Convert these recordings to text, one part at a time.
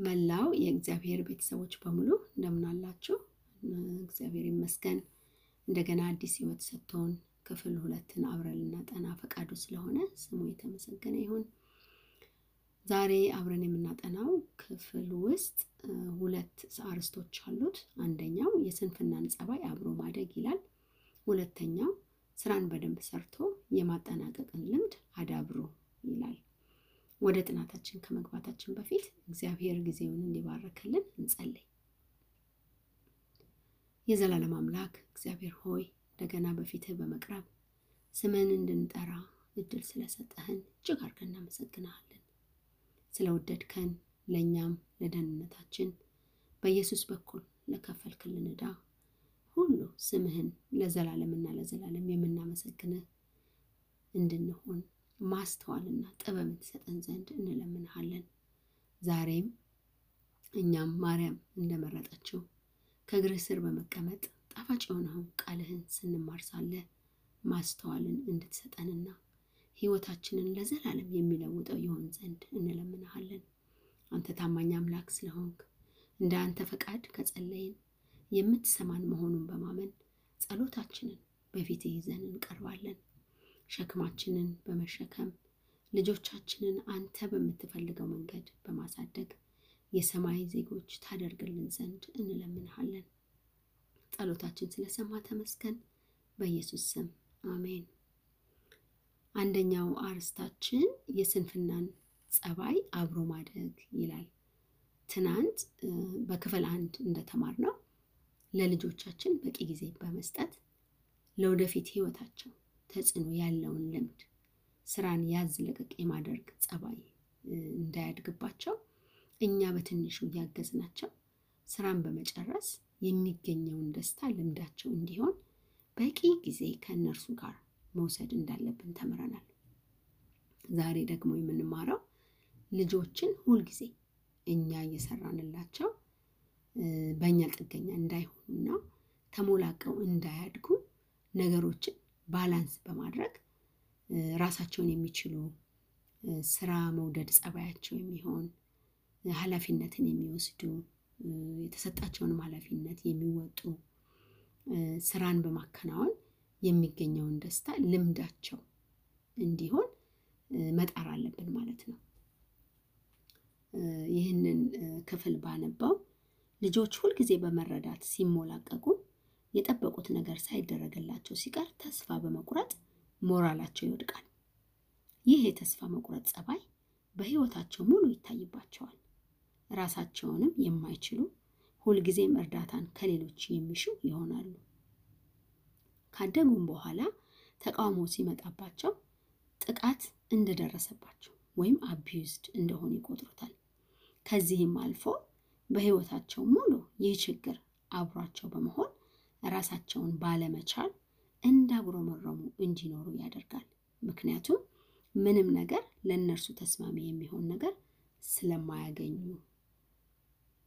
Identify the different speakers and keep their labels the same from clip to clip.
Speaker 1: መላው የእግዚአብሔር ቤተሰቦች በሙሉ እንደምን አላችሁ? እግዚአብሔር ይመስገን። እንደገና አዲስ ሕይወት ሰጥቶን ክፍል ሁለትን አብረን ልናጠና ፈቃዱ ስለሆነ ስሙ የተመሰገነ ይሁን። ዛሬ አብረን የምናጠናው ክፍል ውስጥ ሁለት አርዕስቶች አሉት። አንደኛው የስንፍናን ጸባይ አብሮ ማደግ ይላል። ሁለተኛው ስራን በደንብ ሰርቶ የማጠናቀቅን ልምድ አዳብሮ ይላል። ወደ ጥናታችን ከመግባታችን በፊት እግዚአብሔር ጊዜውን እንዲባረክልን እንጸልይ። የዘላለም አምላክ እግዚአብሔር ሆይ እንደገና በፊትህ በመቅረብ ስምህን እንድንጠራ እድል ስለሰጠህን እጅግ አድርገን እናመሰግንሃለን። ስለወደድከን ለእኛም ለደህንነታችን በኢየሱስ በኩል ለከፈልክልን ዕዳ ሁሉ ስምህን ለዘላለምና ለዘላለም የምናመሰግንህ እንድንሆን ማስተዋልና ጥበብን ትሰጠን ዘንድ እንለምንሃለን። ዛሬም እኛም ማርያም እንደመረጠችው ከእግርህ ስር በመቀመጥ ጣፋጭ የሆነውን ቃልህን ስንማር ሳለ ማስተዋልን እንድትሰጠንና ሕይወታችንን ለዘላለም የሚለውጠው ይሆን ዘንድ እንለምንሃለን። አንተ ታማኝ አምላክ ስለሆንክ እንደ አንተ ፈቃድ ከጸለይን የምትሰማን መሆኑን በማመን ጸሎታችንን በፊትህ ይዘን እንቀርባለን። ሸክማችንን በመሸከም ልጆቻችንን አንተ በምትፈልገው መንገድ በማሳደግ የሰማይ ዜጎች ታደርግልን ዘንድ እንለምንሃለን። ጸሎታችን ስለሰማ ተመስገን። በኢየሱስ ስም አሜን። አንደኛው አርዕስታችን የስንፍናን ጸባይ አብሮ ማደግ ይላል። ትናንት በክፍል አንድ እንደተማርነው ለልጆቻችን በቂ ጊዜ በመስጠት ለወደፊት ሕይወታቸው ተጽዕኖ ያለውን ልምድ ስራን ያዝ ለቀቅ የማድረግ ጸባይ እንዳያድግባቸው እኛ በትንሹ እያገዝናቸው ስራን በመጨረስ የሚገኘውን ደስታ ልምዳቸው እንዲሆን በቂ ጊዜ ከእነርሱ ጋር መውሰድ እንዳለብን ተምረናል። ዛሬ ደግሞ የምንማረው ልጆችን ሁልጊዜ እኛ እየሰራንላቸው በእኛ ጥገኛ እንዳይሆኑና ተሞላቀው እንዳያድጉ ነገሮችን ባላንስ በማድረግ ራሳቸውን የሚችሉ ስራ መውደድ ጸባያቸው የሚሆን ኃላፊነትን የሚወስዱ የተሰጣቸውንም ኃላፊነት የሚወጡ ስራን በማከናወን የሚገኘውን ደስታ ልምዳቸው እንዲሆን መጣር አለብን ማለት ነው። ይህንን ክፍል ባነባው ልጆች ሁልጊዜ በመረዳት ሲሞላቀቁ የጠበቁት ነገር ሳይደረግላቸው ሲቀር ተስፋ በመቁረጥ ሞራላቸው ይወድቃል። ይህ የተስፋ መቁረጥ ጸባይ በሕይወታቸው ሙሉ ይታይባቸዋል። ራሳቸውንም የማይችሉ ሁልጊዜም እርዳታን ከሌሎች የሚሹ ይሆናሉ። ካደጉም በኋላ ተቃውሞ ሲመጣባቸው ጥቃት እንደደረሰባቸው ወይም አቢዩዝድ እንደሆኑ ይቆጥሩታል። ከዚህም አልፎ በሕይወታቸው ሙሉ ይህ ችግር አብሯቸው በመሆን ራሳቸውን ባለመቻል እንዳጉረመረሙ እንዲኖሩ ያደርጋል። ምክንያቱም ምንም ነገር ለእነርሱ ተስማሚ የሚሆን ነገር ስለማያገኙ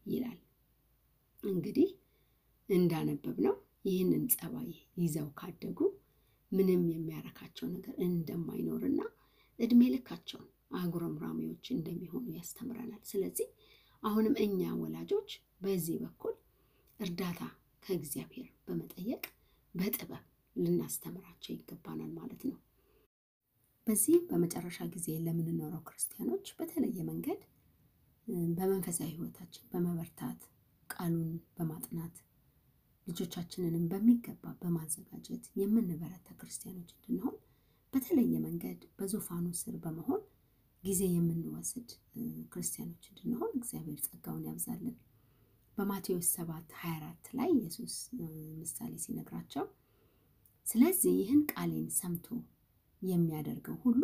Speaker 1: ይላል። እንግዲህ እንዳነበብ ነው ይህንን ጸባይ ይዘው ካደጉ ምንም የሚያረካቸው ነገር እንደማይኖርና እድሜ ልካቸውን አጉረምራሚዎች እንደሚሆኑ ያስተምረናል። ስለዚህ አሁንም እኛ ወላጆች በዚህ በኩል እርዳታ ከእግዚአብሔር በመጠየቅ በጥበብ ልናስተምራቸው ይገባናል ማለት ነው። በዚህም በመጨረሻ ጊዜ ለምንኖረው ክርስቲያኖች በተለየ መንገድ በመንፈሳዊ ሕይወታችን በመበርታት ቃሉን በማጥናት ልጆቻችንንም በሚገባ በማዘጋጀት የምንበረታ ክርስቲያኖች እንድንሆን በተለየ መንገድ በዙፋኑ ስር በመሆን ጊዜ የምንወስድ ክርስቲያኖች እንድንሆን እግዚአብሔር ጸጋውን ያብዛልን። በማቴዎስ 7 24 ላይ ኢየሱስ ምሳሌ ሲነግራቸው ስለዚህ ይህን ቃሌን ሰምቶ የሚያደርገው ሁሉ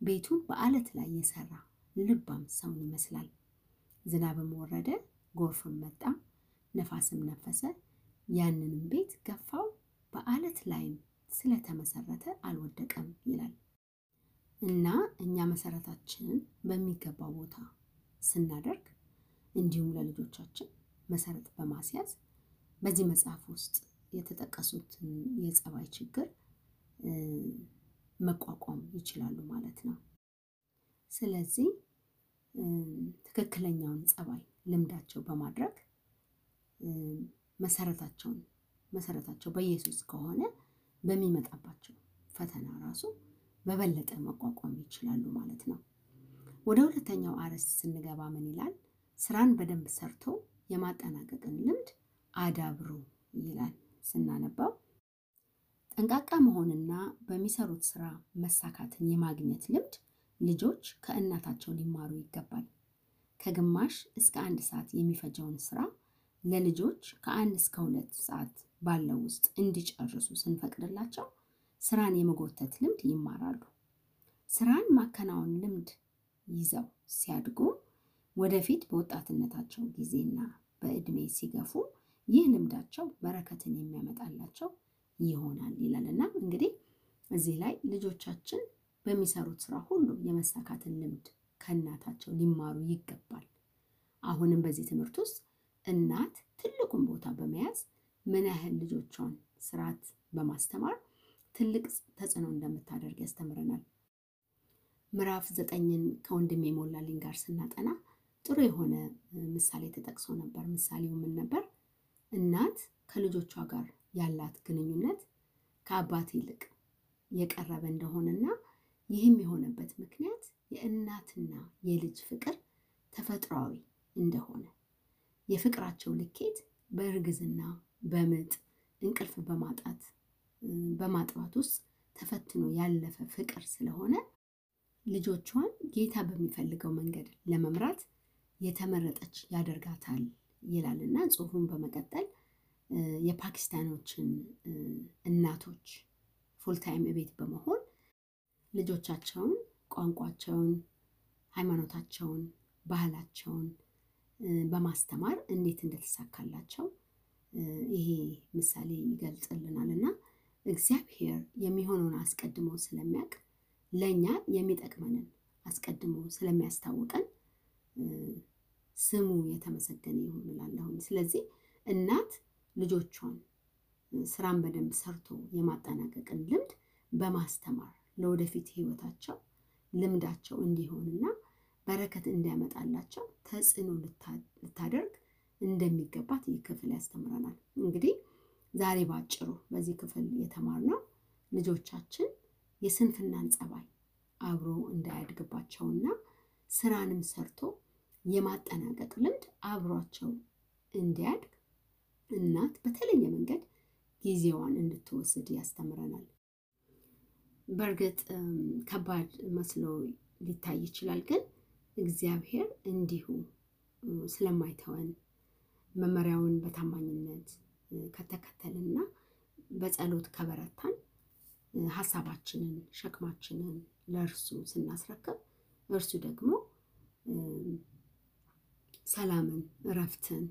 Speaker 1: ቤቱን በአለት ላይ የሰራ ልባም ሰውን ይመስላል። ዝናብም ወረደ፣ ጎርፍም መጣ፣ ነፋስም ነፈሰ፣ ያንንም ቤት ገፋው፣ በአለት ላይም ስለተመሰረተ አልወደቀም ይላል እና እኛ መሰረታችንን በሚገባው ቦታ ስናደርግ እንዲሁም ለልጆቻችን መሰረት በማስያዝ በዚህ መጽሐፍ ውስጥ የተጠቀሱትን የጸባይ ችግር መቋቋም ይችላሉ ማለት ነው። ስለዚህ ትክክለኛውን ጸባይ ልምዳቸው በማድረግ መሰረታቸውን መሰረታቸው በኢየሱስ ከሆነ በሚመጣባቸው ፈተና ራሱ በበለጠ መቋቋም ይችላሉ ማለት ነው። ወደ ሁለተኛው አርዕስት ስንገባ ምን ይላል? ስራን በደንብ ሰርቶ የማጠናቀቅን ልምድ አዳብሩ ይላል ስናነባው ጠንቃቃ መሆንና በሚሰሩት ስራ መሳካትን የማግኘት ልምድ ልጆች ከእናታቸው ሊማሩ ይገባል። ከግማሽ እስከ አንድ ሰዓት የሚፈጀውን ስራ ለልጆች ከአንድ እስከ ሁለት ሰዓት ባለው ውስጥ እንዲጨርሱ ስንፈቅድላቸው ስራን የመጎተት ልምድ ይማራሉ። ስራን ማከናወን ልምድ ይዘው ሲያድጉ ወደፊት በወጣትነታቸው ጊዜና በእድሜ ሲገፉ ይህ ልምዳቸው በረከትን የሚያመጣላቸው ይሆናል ይላል እና እንግዲህ እዚህ ላይ ልጆቻችን በሚሰሩት ስራ ሁሉ የመሳካትን ልምድ ከእናታቸው ሊማሩ ይገባል። አሁንም በዚህ ትምህርት ውስጥ እናት ትልቁን ቦታ በመያዝ ምን ያህል ልጆቿን ስርዓት በማስተማር ትልቅ ተጽዕኖ እንደምታደርግ ያስተምረናል። ምዕራፍ ዘጠኝን ከወንድሜ ሞላልኝ ጋር ስናጠና ጥሩ የሆነ ምሳሌ ተጠቅሶ ነበር። ምሳሌው ምን ነበር? እናት ከልጆቿ ጋር ያላት ግንኙነት ከአባት ይልቅ የቀረበ እንደሆነና ይህም የሆነበት ምክንያት የእናትና የልጅ ፍቅር ተፈጥሯዊ እንደሆነ የፍቅራቸው ልኬት በእርግዝና፣ በምጥ፣ እንቅልፍ በማጣት በማጥባት ውስጥ ተፈትኖ ያለፈ ፍቅር ስለሆነ ልጆቿን ጌታ በሚፈልገው መንገድ ለመምራት የተመረጠች ያደርጋታል ይላልና ጽሑፉን በመቀጠል የፓኪስታኖችን እናቶች ፉልታይም ቤት በመሆን ልጆቻቸውን ቋንቋቸውን፣ ሃይማኖታቸውን፣ ባህላቸውን በማስተማር እንዴት እንደተሳካላቸው ይሄ ምሳሌ ይገልጽልናል። እና እግዚአብሔር የሚሆነውን አስቀድሞ ስለሚያውቅ ለእኛ የሚጠቅመንን አስቀድሞ ስለሚያስታውቀን ስሙ የተመሰገነ ይሁን እላለሁኝ። ስለዚህ እናት ልጆቿን ስራን በደንብ ሰርቶ የማጠናቀቅን ልምድ በማስተማር ለወደፊት ሕይወታቸው ልምዳቸው እንዲሆንና በረከት እንዲያመጣላቸው ተጽዕኖ ልታደርግ እንደሚገባት ይህ ክፍል ያስተምረናል። እንግዲህ ዛሬ ባጭሩ በዚህ ክፍል የተማርነው ልጆቻችን የስንፍናን ጸባይ አብሮ እንዳያድግባቸውና ስራንም ሰርቶ የማጠናቀቅ ልምድ አብሯቸው እንዲያድግ እናት በተለየ መንገድ ጊዜዋን እንድትወስድ ያስተምረናል። በእርግጥ ከባድ መስሎ ሊታይ ይችላል፣ ግን እግዚአብሔር እንዲሁ ስለማይተወን መመሪያውን በታማኝነት ከተከተልና በጸሎት ከበረታን ሀሳባችንን ሸክማችንን ለእርሱ ስናስረክብ እርሱ ደግሞ ሰላምን፣ እረፍትን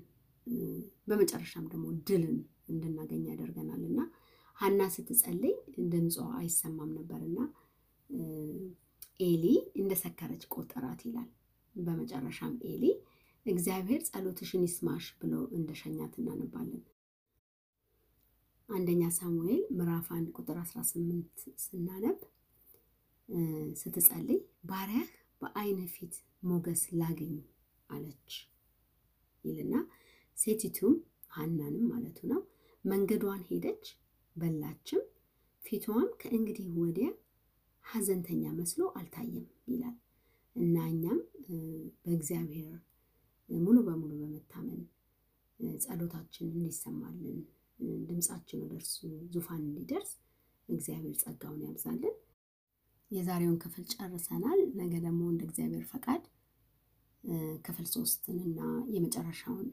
Speaker 1: በመጨረሻም ደግሞ ድልን እንድናገኝ ያደርገናል እና ሀና ስትጸልይ ድምጿ አይሰማም ነበርና ኤሊ እንደሰከረች ቆጠራት ይላል። በመጨረሻም ኤሊ እግዚአብሔር ጸሎትሽን ይስማሽ ብሎ እንደሸኛት እናነባለን። አንደኛ ሳሙኤል ምዕራፍ አንድ ቁጥር 18 ስናነብ ስትጸልይ ባሪያህ በዓይነ ፊት ሞገስ ላግኝ አለች ይልና ሴቲቱም ሀናንም ማለቱ ነው መንገዷን ሄደች በላችም፣ ፊቷም ከእንግዲህ ወዲያ ሐዘንተኛ መስሎ አልታየም ይላል እና እኛም በእግዚአብሔር ሙሉ በሙሉ በመታመን ጸሎታችን እንዲሰማልን ድምፃችን ወደ እርሱ ዙፋን እንዲደርስ እግዚአብሔር ጸጋውን ያብዛልን። የዛሬውን ክፍል ጨርሰናል። ነገ ደግሞ እንደ እግዚአብሔር ፈቃድ ክፍል ሶስትን እና የመጨረሻውን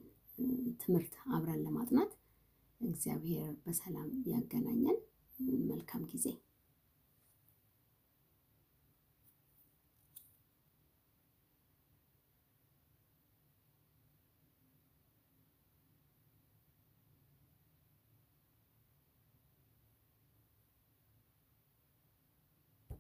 Speaker 1: ትምህርት አብረን ለማጥናት እግዚአብሔር በሰላም ያገናኘን።